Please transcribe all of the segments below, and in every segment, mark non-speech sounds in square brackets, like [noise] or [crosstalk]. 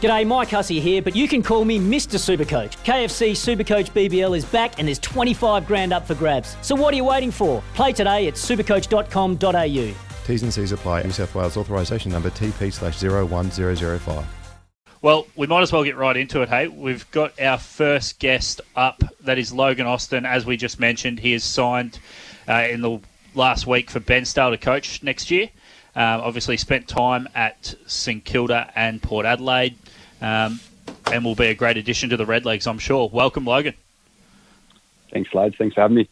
G'day, Mike Hussey here, but you can call me Mr. Supercoach. KFC Supercoach BBL is back and there's 25 grand up for grabs. So what are you waiting for? Play today at supercoach.com.au. T's and C's apply. New South Wales authorisation number TP slash 01005. Well, we might as well get right into it, hey. We've got our first guest up. That is Logan Austin. As we just mentioned, he has signed uh, in the last week for Bairnsdale to coach next year. Um, obviously, spent time at St Kilda and Port Adelaide, um, and will be a great addition to the Redlegs, I'm sure. Welcome, Logan. Thanks, lads. Thanks for having me.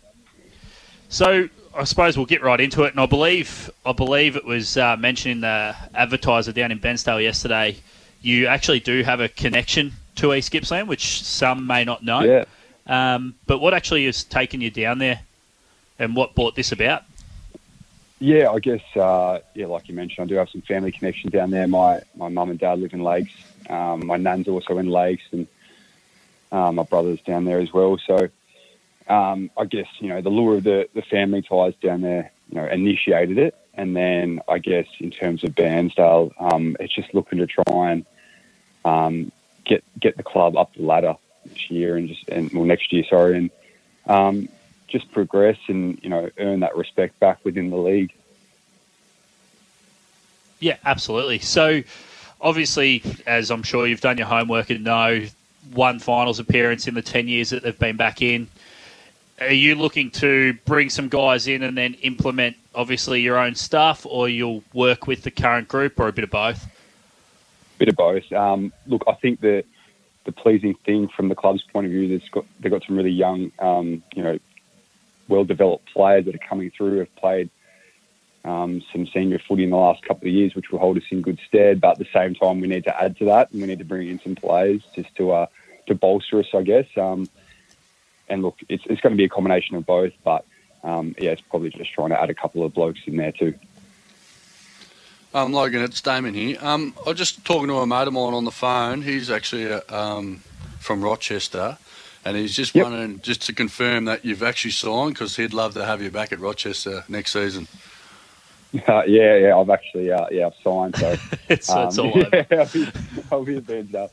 So, I suppose we'll get right into it, and I believe I believe it was uh, mentioned in the advertiser down in Bairnsdale yesterday. You actually do have a connection to East Gippsland, which some may not know. Yeah. Um, but what actually has taken you down there, and what brought this about? Yeah, I guess, uh, yeah, like you mentioned, I do have some family connections down there. My my mum and dad live in Lakes. Um, my nan's also in Lakes, and um, my brother's down there as well. So um, I guess, you know, the lure of the, the family ties down there, you know, initiated it. And then I guess in terms of Bairnsdale, um, it's just looking to try and um, get get the club up the ladder this year and just and well next year, sorry, and um, just progress and you know earn that respect back within the league. Yeah, absolutely. So, obviously, as I'm sure you've done your homework and know, one finals appearance in the 10 years that they've been back in. Are you looking to bring some guys in and then implement, obviously, your own stuff, or you'll work with the current group, or a bit of both? Bit of both. Um, look, I think the the pleasing thing from the club's point of view, they've got they've got some really young, um, you know, well developed players that are coming through. Have played um, some senior footy in the last couple of years, which will hold us in good stead. But at the same time, we need to add to that, and we need to bring in some players just to uh, to bolster us, I guess. Um, and look, it's it's going to be a combination of both, but um, yeah, it's probably just trying to add a couple of blokes in there too. Um, Logan, it's Damon here. Um, I was just talking to a mate of mine on the phone. He's actually uh, um, from Rochester, and he's just Yep. wanting just to confirm that you've actually signed because he'd love to have you back at Rochester next season. [laughs] Uh, yeah, yeah, I've actually uh, yeah, I've signed. So [laughs] It's, um, it's all [laughs] over. yeah, I'll be, I'll be a band up.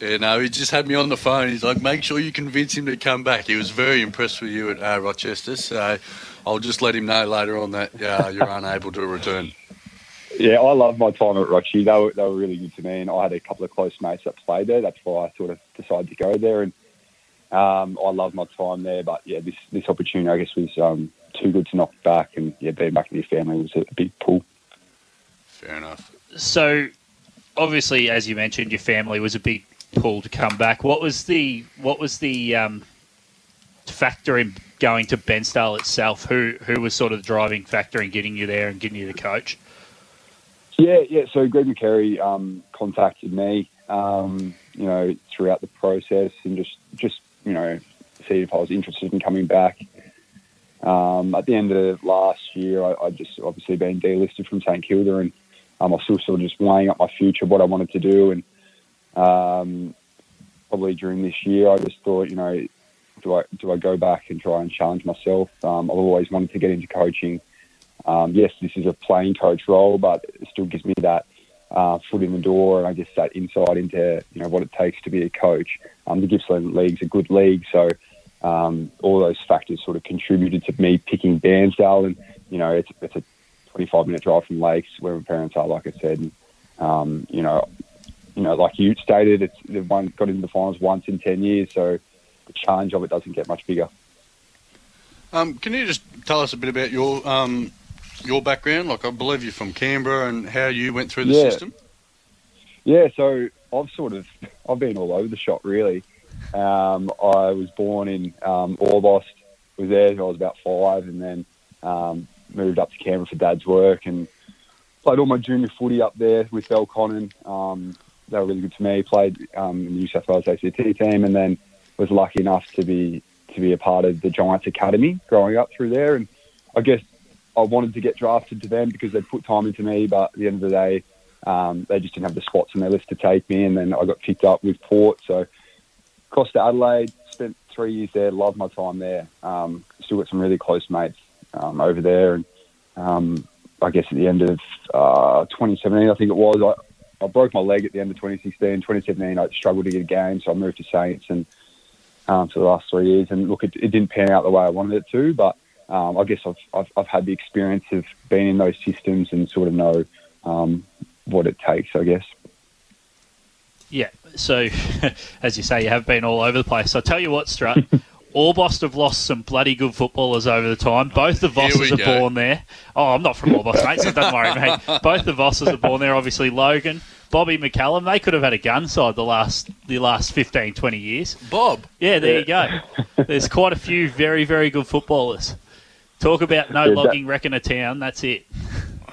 Yeah, no, he just had me on the phone. He's like, make sure you convince him to come back. He was very impressed with you at uh, Rochester, so I'll just let him know later on that uh, you're unable to return. Yeah, I love my time at Rochi. They were, they were really good to me, and I had a couple of close mates that played there. That's why I sort of decided to go there, and um, I love my time there. But yeah, this this opportunity, I guess, was um, too good to knock back, and yeah, being back with your family was a, a big pull. Fair enough. So, obviously, as you mentioned, your family was a big pull to come back. What was the what was the um, factor in going to Bairnsdale itself? Who who was sort of the driving factor in getting you there and getting you the coach? Yeah, yeah. So Greg McCary um, contacted me, um, you know, throughout the process, and just just you know, see if I was interested in coming back. Um, at the end of last year, I, I just obviously been delisted from St Kilda, and um, I was still sort of just weighing up my future, what I wanted to do, and um, probably during this year, I just thought, you know, do I do I go back and try and challenge myself? Um, I've always wanted to get into coaching. Um, yes, this is a playing coach role, but it still gives me that uh, foot in the door, and I guess that insight into you know what it takes to be a coach. Um, the Gippsland League's a good league, so um, all those factors sort of contributed to me picking Bairnsdale, and you know it's it's a 25 minute drive from Lakes, where my parents are, like I said. And, um, you know, you know, like you stated, it's they've won, got into the finals once in 10 years, so the challenge of it doesn't get much bigger. Um, can you just tell us a bit about your um, your background? Like, I believe you're from Canberra and how you went through the Yeah. system. Yeah, so I've sort of [laughs] I've been all over the shop really. Um, I was born in um, Orbost, was there till I was about five, and then um, moved up to Canberra for Dad's work and played all my junior footy up there with Belconnen. Um, they were really good to me. Played um, in the New South Wales ACT team, and then was lucky enough to be to be a part of the Giants Academy growing up through there, and I guess I wanted to get drafted to them because they'd put time into me, but at the end of the day, um, they just didn't have the spots on their list to take me, and then I got picked up with Port. So, across to Adelaide, spent three years there, loved my time there. Um, still got some really close mates um, over there, and um, I guess at the end of uh, 2017, I think it was, I, I broke my leg at the end of 2016. 2017, I struggled to get a game, so I moved to Saints and um, for the last three years. And look, it, it didn't pan out the way I wanted it to, but um, I guess I've, I've, I've had the experience of being in those systems and sort of know um, what it takes, I guess. Yeah. So, [laughs] as you say, you have been all over the place. So, I tell you what, Strut, [laughs] Orbost have lost some bloody good footballers over the time. Both the Vosses are go. born there. Oh, I'm not from Orbost, mate, so don't worry, mate. [laughs] Both the Vosses are born there. Obviously, Logan, Bobby McCallum, they could have had a gun side the last the last 15, 20 years. Bob. Yeah, there you go. There's quite a few very, very good footballers. Talk about no Yeah, that- logging wrecking a town. That's it. [laughs]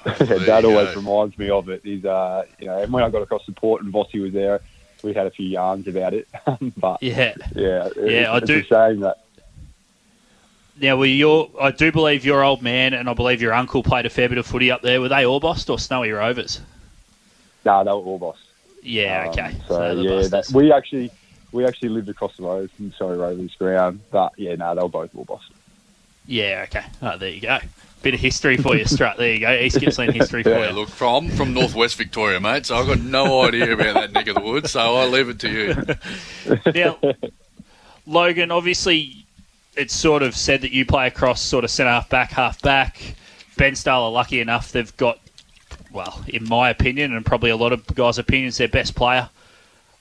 Yeah, Dad always go. reminds me of it. Is uh, you know, and when I got across the port and Vossi was there, we had a few yarns about it. [laughs] but Yeah. yeah, Yeah, it's, I it's do- a shame that Now, were your I do believe your old man and I believe your uncle played a fair bit of footy up there. Were they Orbost or Snowy Rovers? nah, they were Orbost. Yeah, Um, okay. So, the yeah, that, we actually we actually lived across the road from Snowy Rovers ground, but yeah, no, they were both Orbost. Yeah, okay. Oh, there you go. Bit of history for you, Strut. There you go. East Gippsland history for Yeah, you. look, from from northwest Victoria, mate. So I've got no idea about that neck of the woods. So I'll leave it to you. Now, Logan, obviously, it's sort of said that you play across sort of centre half back, half back. Bairnsdale are lucky enough they've got, well, in my opinion, and probably a lot of guys' opinions, their best player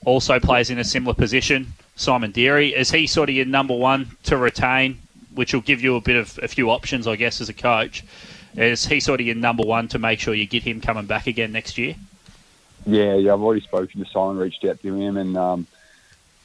also plays in a similar position. Simon Deary is he sort of your number one to retain, which will give you a bit of a few options, I guess, as a coach. Is he sort of your number one to make sure you get him coming back again next year? Yeah, yeah, I've already spoken to Simon, reached out to him, and um,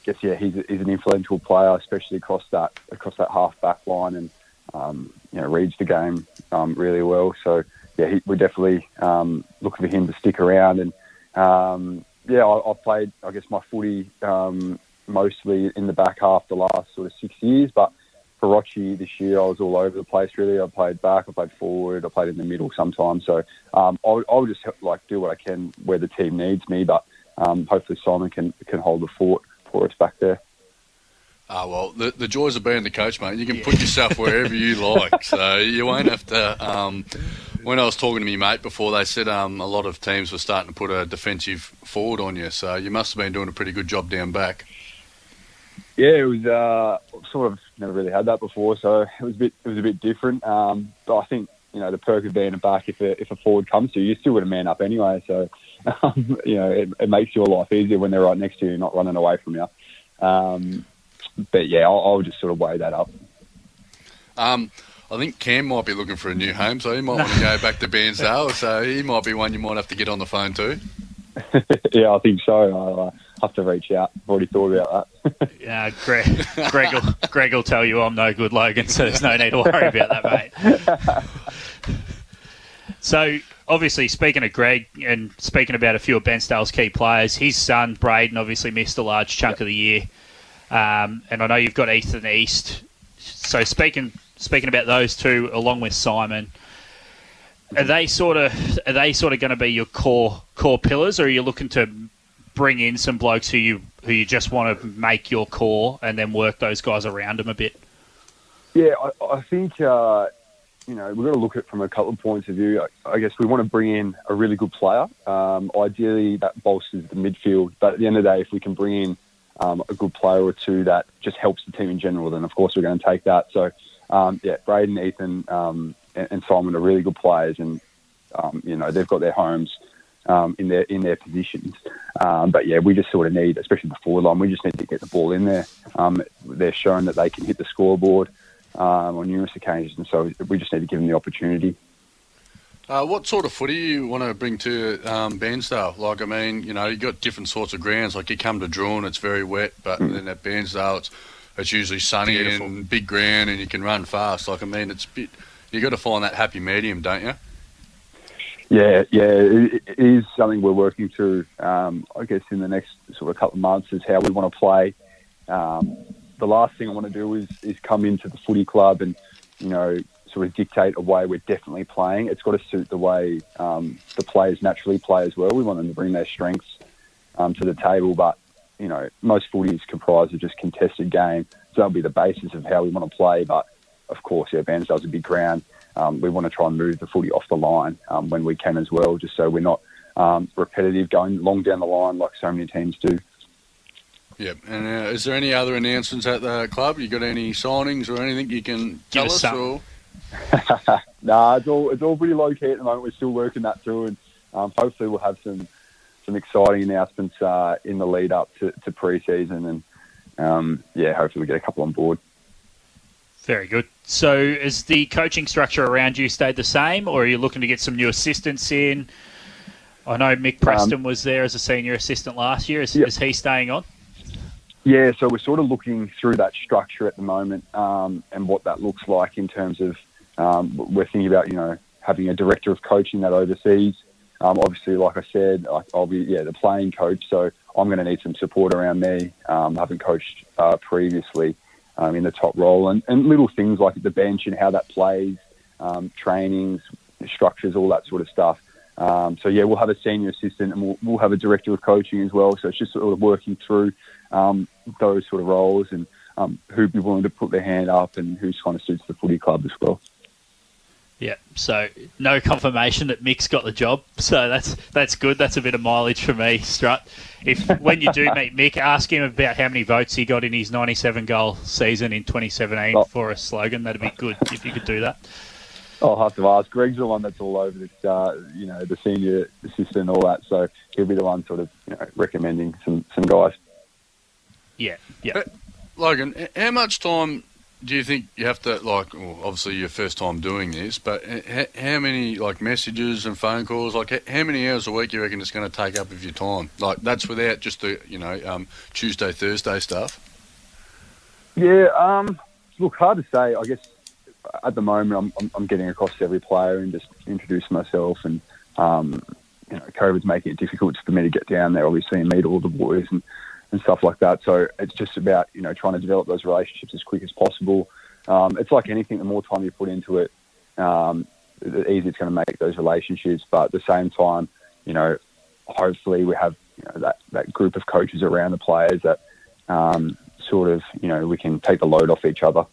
guess yeah, he's, he's an influential player, especially across that across that half back line, and um, you know reads the game um, really well. So yeah, he, we're definitely um, looking for him to stick around, and um, yeah, I, I've played I guess my footy um, mostly in the back half the last sort of six years, but for Rochi this year, I was all over the place. Really, I played back, I played forward, I played in the middle sometimes. So um, I'll, I'll just like do what I can where the team needs me, but um, hopefully Simon can can hold the fort for us back there. Ah, well, the, the joys of being the coach, mate. You can put yourself wherever you [laughs] like, so you won't have to. Um, when I was talking to me mate before, they said um, a lot of teams were starting to put a defensive forward on you, so you must have been doing a pretty good job down back. Yeah, it was uh, sort of never really had that before, so it was a bit it was a bit different. Um, but I think you know the perk of being a back, if a, if a forward comes to you, you're still going to man up anyway. So [laughs] um, you know it, it makes your life easier when they're right next to you, not running away from you. Um, but yeah, I'll, I'll just sort of weigh that up. Um, I think Cam might be looking for a new home, so he might want to go back to Bairnsdale. [laughs] So he might be one you might have to get on the phone to. [laughs] yeah, I think so. I'll uh, have to reach out. I've already thought about that. [laughs] Yeah, Greg, Greg, will, Greg will tell you I'm no good, Logan, so there's no need to worry about that, mate. So, obviously, speaking of Greg and speaking about a few of Bairnsdale's key players, his son, Braden, obviously missed a large chunk of the year. Um, and I know you've got Ethan East. So, speaking speaking about those two, along with Simon, are they sort of are they sort of going to be your core core pillars, or are you looking to bring in some blokes who you who you just want to make your core and then work those guys around them a bit? Yeah, I, I think uh, you know we've got to look at it from a couple of points of view. I, I guess we want to bring in a really good player. Um, ideally, that bolsters the midfield. But at the end of the day, if we can bring in um, a good player or two that just helps the team in general, then of course we're going to take that. So um, yeah, Braden, Ethan, um, and, and Simon are really good players, and um, you know they've got their homes. Um, in their in their positions, um, but yeah, we just sort of need, especially the forward line, we just need to get the ball in there. Um, they're shown that they can hit the scoreboard um, on numerous occasions. And so we just need to give them the opportunity. Uh, what sort of footy you want to bring to um, Bairnsdale? Like, I mean, you know, you got different sorts of grounds. Like, you come to Drouin, it's very wet, but then at Bairnsdale, it's it's usually sunny Beautiful. and big ground, and you can run fast. Like, I mean, it's a bit. You got to find that happy medium, don't you? Yeah, yeah, it, it is something we're working through. Um, I guess in the next sort of couple of months is how we want to play. Um, the last thing I want to do is is come into the footy club and you know sort of dictate a way we're definitely playing. It's got to suit the way um, the players naturally play as well. We want them to bring their strengths um, to the table, but you know most footy is comprised of just contested game, so that'll be the basis of how we want to play. But of course, yeah, Bairnsdale's a big ground. Um, we want to try and move the footy off the line um, when we can as well, just so we're not um, repetitive going long down the line like so many teams do. Yep. And uh, is there any other announcements at the club? You got any signings or anything you can tell us us? Or? [laughs] nah, it's all it's all pretty low key at the moment. We're still working that through, and um, hopefully we'll have some some exciting announcements uh, in the lead up to, to pre-season, and um, yeah, hopefully we get a couple on board. Very good. So, is the coaching structure around you stayed the same, or are you looking to get some new assistants in? I know Mick Preston was there as a senior assistant last year. Is, Yep. is he staying on? Yeah, so we're sort of looking through that structure at the moment um, and what that looks like in terms of um, we're thinking about you know having a director of coaching that oversees. Um, obviously, like I said, I- I'll be yeah the playing coach, so I'm going to need some support around me. Um, I haven't coached uh, previously um, in the top role, and, and little things like the bench and how that plays, um, trainings, structures, all that sort of stuff. Um, so yeah, we'll have a senior assistant and we'll, we'll have a director of coaching as well. So it's just sort of working through um, those sort of roles and um, who'd be willing to put their hand up and who's kind of suits the footy club as well. Yeah. So, no confirmation that Mick's got the job. So that's that's good. That's a bit of mileage for me, Strut. If when you do [laughs] meet Mick, ask him about how many votes he got in his 97 goal season in 2017 Oh. for a slogan. That'd be good if you could do that. I'll have to ask. Greg's the one that's all over this, uh, you know, the senior assistant and all that. So he'll be the one sort of you know, recommending some, some guys. Yeah. Yeah. But- Logan, how much time do you think you have to like? Well, obviously your first time doing this, but h- how many like messages and phone calls? Like h- how many hours a week you reckon it's going to take up of your time? Like that's without just the you know um, Tuesday Thursday stuff. Yeah, um, look, hard to say. I guess at the moment I'm, I'm, I'm getting across to every player and just introduce myself. And, um, you know, COVID's making it difficult for me to get down there, obviously, and meet all the boys and, and stuff like that. So it's just about, you know, trying to develop those relationships as quick as possible. Um, it's like anything, the more time you put into it, um, the easier it's going to make those relationships. But at the same time, you know, hopefully we have you know, that, that group of coaches around the players that um, sort of, you know, we can take the load off each other.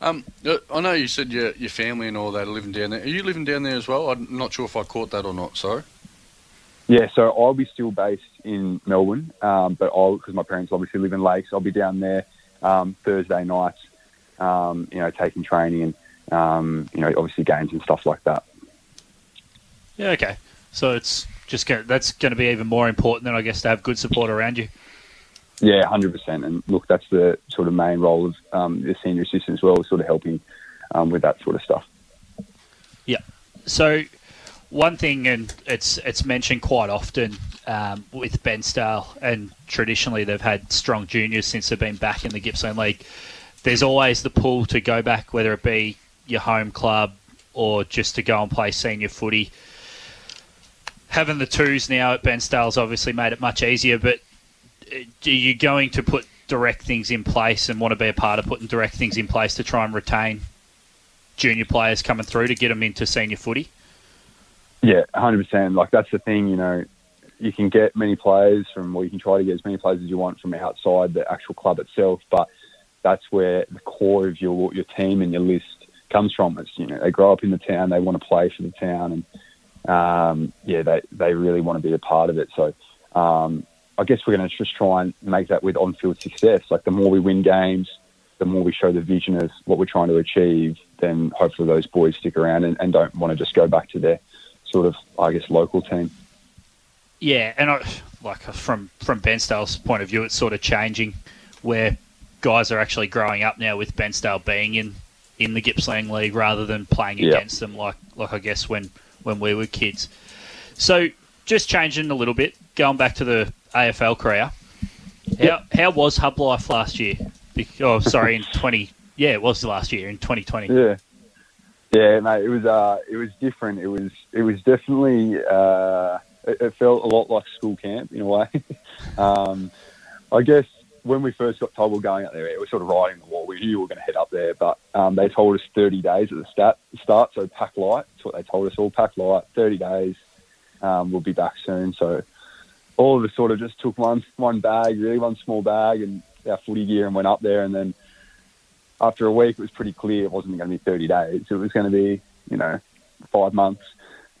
Um, uh, I know you said your your family and all that are living down there. Are you living down there as well? I'm not sure if I caught that or not. Sorry. Yeah, so I'll be still based in Melbourne, um, but I'll because my parents obviously live in Lakes. I'll be down there um, Thursday nights, um, you know, taking training and um, you know, obviously games and stuff like that. Yeah. Okay. So it's just gonna, that's going to be even more important than I guess to have good support around you. Yeah, hundred percent. And look, that's the sort of main role of um, the senior assistant as well, sort of helping um, with that sort of stuff. Yeah. So, one thing, and it's it's mentioned quite often um, with Bairnsdale, and traditionally they've had strong juniors since they've been back in the Gippsland League. There's always the pull to go back, whether it be your home club or just to go and play senior footy. Having the twos now at Ben Bairnsdale's obviously made it much easier, but uh, are you going to put direct things in place and want to be a part of putting direct things in place to try and retain junior players coming through to get them into senior footy? Yeah, hundred percent. Like that's the thing, you know, you can get many players from, or you can try to get as many players as you want from outside the actual club itself, but that's where the core of your your team and your list comes from. It's you know they grow up in the town, they want to play for the town, and um, yeah, they they really want to be a part of it. So um, I guess we're going to just try and make that with on-field success. Like the more we win games, the more we show the vision of what we're trying to achieve, then hopefully those boys stick around and, and don't want to just go back to their sort of, I guess, local team. Yeah, and I, like from from Bairnsdale's point of view, it's sort of changing where guys are actually growing up now with Bairnsdale being in in the Gippsland League rather than playing Yeah. against them like like I guess when when we were kids. So just changing a little bit, going back to the AFL career. How how was Hub Life last year? Be- Oh, sorry, in [laughs] twenty. Yeah, it was last year in twenty twenty. Yeah, yeah, mate. It was uh, it was different. It was it was definitely uh, it, it felt a lot like school camp in a way. [laughs] um, I guess when we first got told we were going up there, it was sort of riding the wall. We knew we were going to head up there, but um, they told us 30 days at the start, start. So pack light. That's what they told us all. Pack light. 30 days. Um, we'll be back soon. So all of us sort of just took one one bag, really one small bag, and our footy gear, and went up there. And then after a week, it was pretty clear it wasn't going to be 30 days. It was going to be, you know, five months.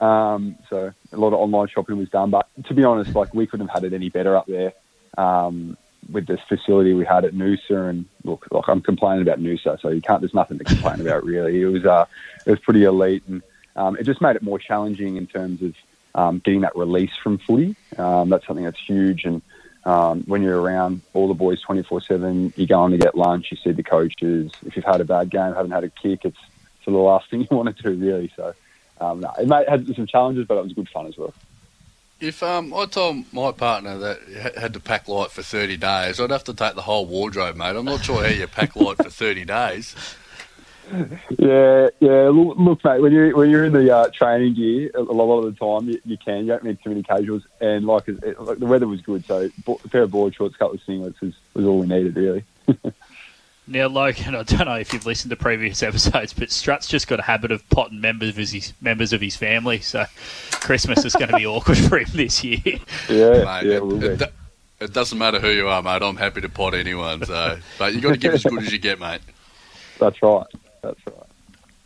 Um, so a lot of online shopping was done. But to be honest, like we couldn't have had it any better up there. Um, with this facility we had at Noosa, and look, like I'm complaining about Noosa, so you can't. There's nothing to complain about really. It was uh, it was pretty elite, and um, it just made it more challenging in terms of um, getting that release from footy. Um, that's something that's huge, and um, when you're around all the boys 24/7, you go on to get lunch, you see the coaches. If you've had a bad game, haven't had a kick, it's sort of the last thing [laughs] you want to do really. So um, no, it may, had some challenges, but it was good fun as well. If um, I told my partner that ha- had to pack light for 30 days, I'd have to take the whole wardrobe, mate. I'm not sure how you pack light for 30 days. Yeah, yeah. Look, look, mate. When you're when you're in the uh, training gear, a lot of the time you, you can. You don't need too many casuals, and like, it, it- like the weather was good, so bo- a pair of board shorts, a couple of singlets was, was all we needed, really. [laughs] Now, Logan, I don't know if you've listened to previous [laughs] episodes, but Strut's just got a habit of potting members of his members of his family, so Christmas is going to be [laughs] awkward for him this year. Yeah, Mate, yeah, it, we'll be. do- it doesn't matter who you are, mate. I'm happy to pot anyone. So, but you got to give as good as you get, mate. That's right. That's right.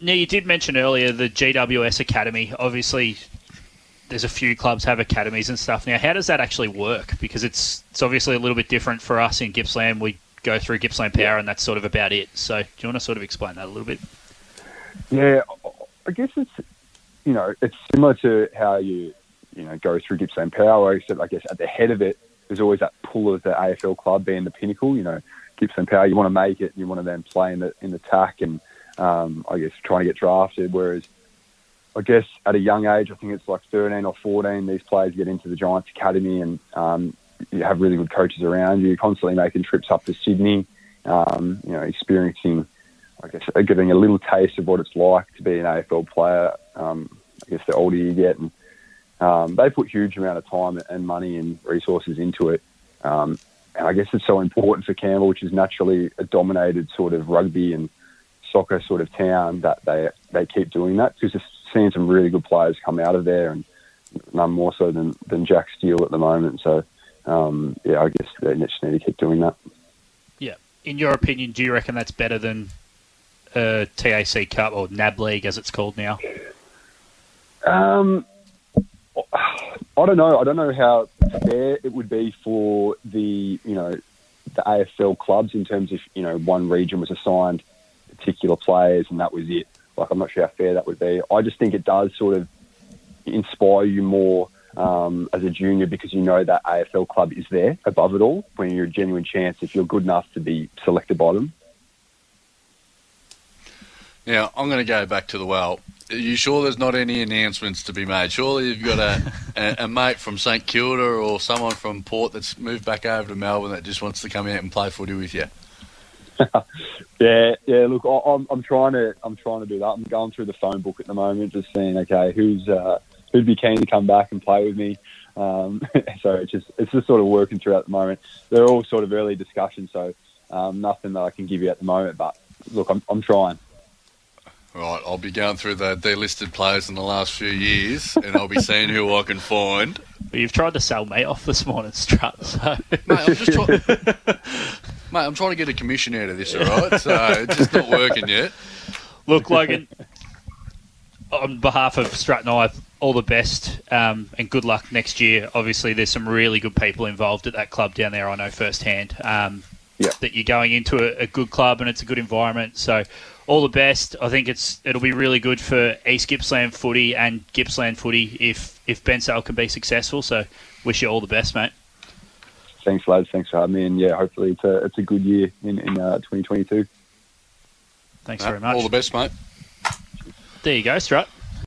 Now, you did mention earlier the GWS Academy. Obviously, there's a few clubs have academies and stuff. Now, how does that actually work? Because it's it's obviously a little bit different for us in Gippsland. We go through Gippsland Power, and that's sort of about it. So, do you want to sort of explain that a little bit? Yeah, I guess it's you know it's similar to how you you know go through Gippsland Power, except I guess at the head of it there's always that pull of the AFL club being the pinnacle. You know, Gippsland Power, you want to make it, you want to then play in the in the TAC, and um, I guess trying to get drafted. Whereas I guess at a young age, I think it's like 13 or 14, these players get into the Giants Academy and um, you have really good coaches around you. Constantly making trips up to Sydney, um, you know, experiencing, I guess, uh, getting a little taste of what it's like to be an AFL player. Um, I guess the older you get, and um, they put huge amount of time and money and resources into it. Um, and I guess it's so important for Canberra, which is naturally a dominated sort of rugby and soccer sort of town, that they they keep doing that because they're seeing some really good players come out of there, and none more so than, than Jack Steele at the moment. So, um, yeah, I guess they just need to keep doing that. Yeah. In your opinion, do you reckon that's better than uh, TAC Cup or NAB League as it's called now? Um, I don't know. I don't know how fair it would be for the you know the AFL clubs in terms of you know one region was assigned particular players and that was it. Like I'm not sure how fair that would be. I just think it does sort of inspire you more um, as a junior because you know that AFL club is there above it all when you're a genuine chance if you're good enough to be selected by them. Now, I'm going to go back to the well. Are you sure there's not any announcements to be made? Surely you've got a, [laughs] a, a mate from St Kilda or someone from Port that's moved back over to Melbourne that just wants to come out and play footy with you. [laughs] Yeah, yeah. Look, I, I'm, I'm trying to, I'm trying to do that. I'm going through the phone book at the moment, just seeing, okay, who's, uh, who'd be keen to come back and play with me. Um, [laughs] so it's just, it's just sort of working through at the moment. They're all sort of early discussions, so um, nothing that I can give you at the moment. But look, I'm, I'm trying. Right, I'll be going through the delisted players in the last few years, and I'll be seeing who I can find. Well, you've tried to sell me off this morning, Strut. So. Mate, I'm just trying. [laughs] Mate, I'm trying to get a commission out of this, all right? So it's just not working yet. Look, Logan, on behalf of Strut and I, all the best um, and good luck next year. Obviously, there's some really good people involved at that club down there. I know firsthand um, Yeah. that you're going into a, a good club and it's a good environment. So, all the best. I think it's it'll be really good for East Gippsland footy and Gippsland footy if if Bairnsdale can be successful. So, wish you all the best, mate. Thanks, lads. Thanks for having me. And yeah, hopefully it's a, it's a good year in, in uh, 2022. Thanks Mate, very much. All the best, mate. There you go, Strut.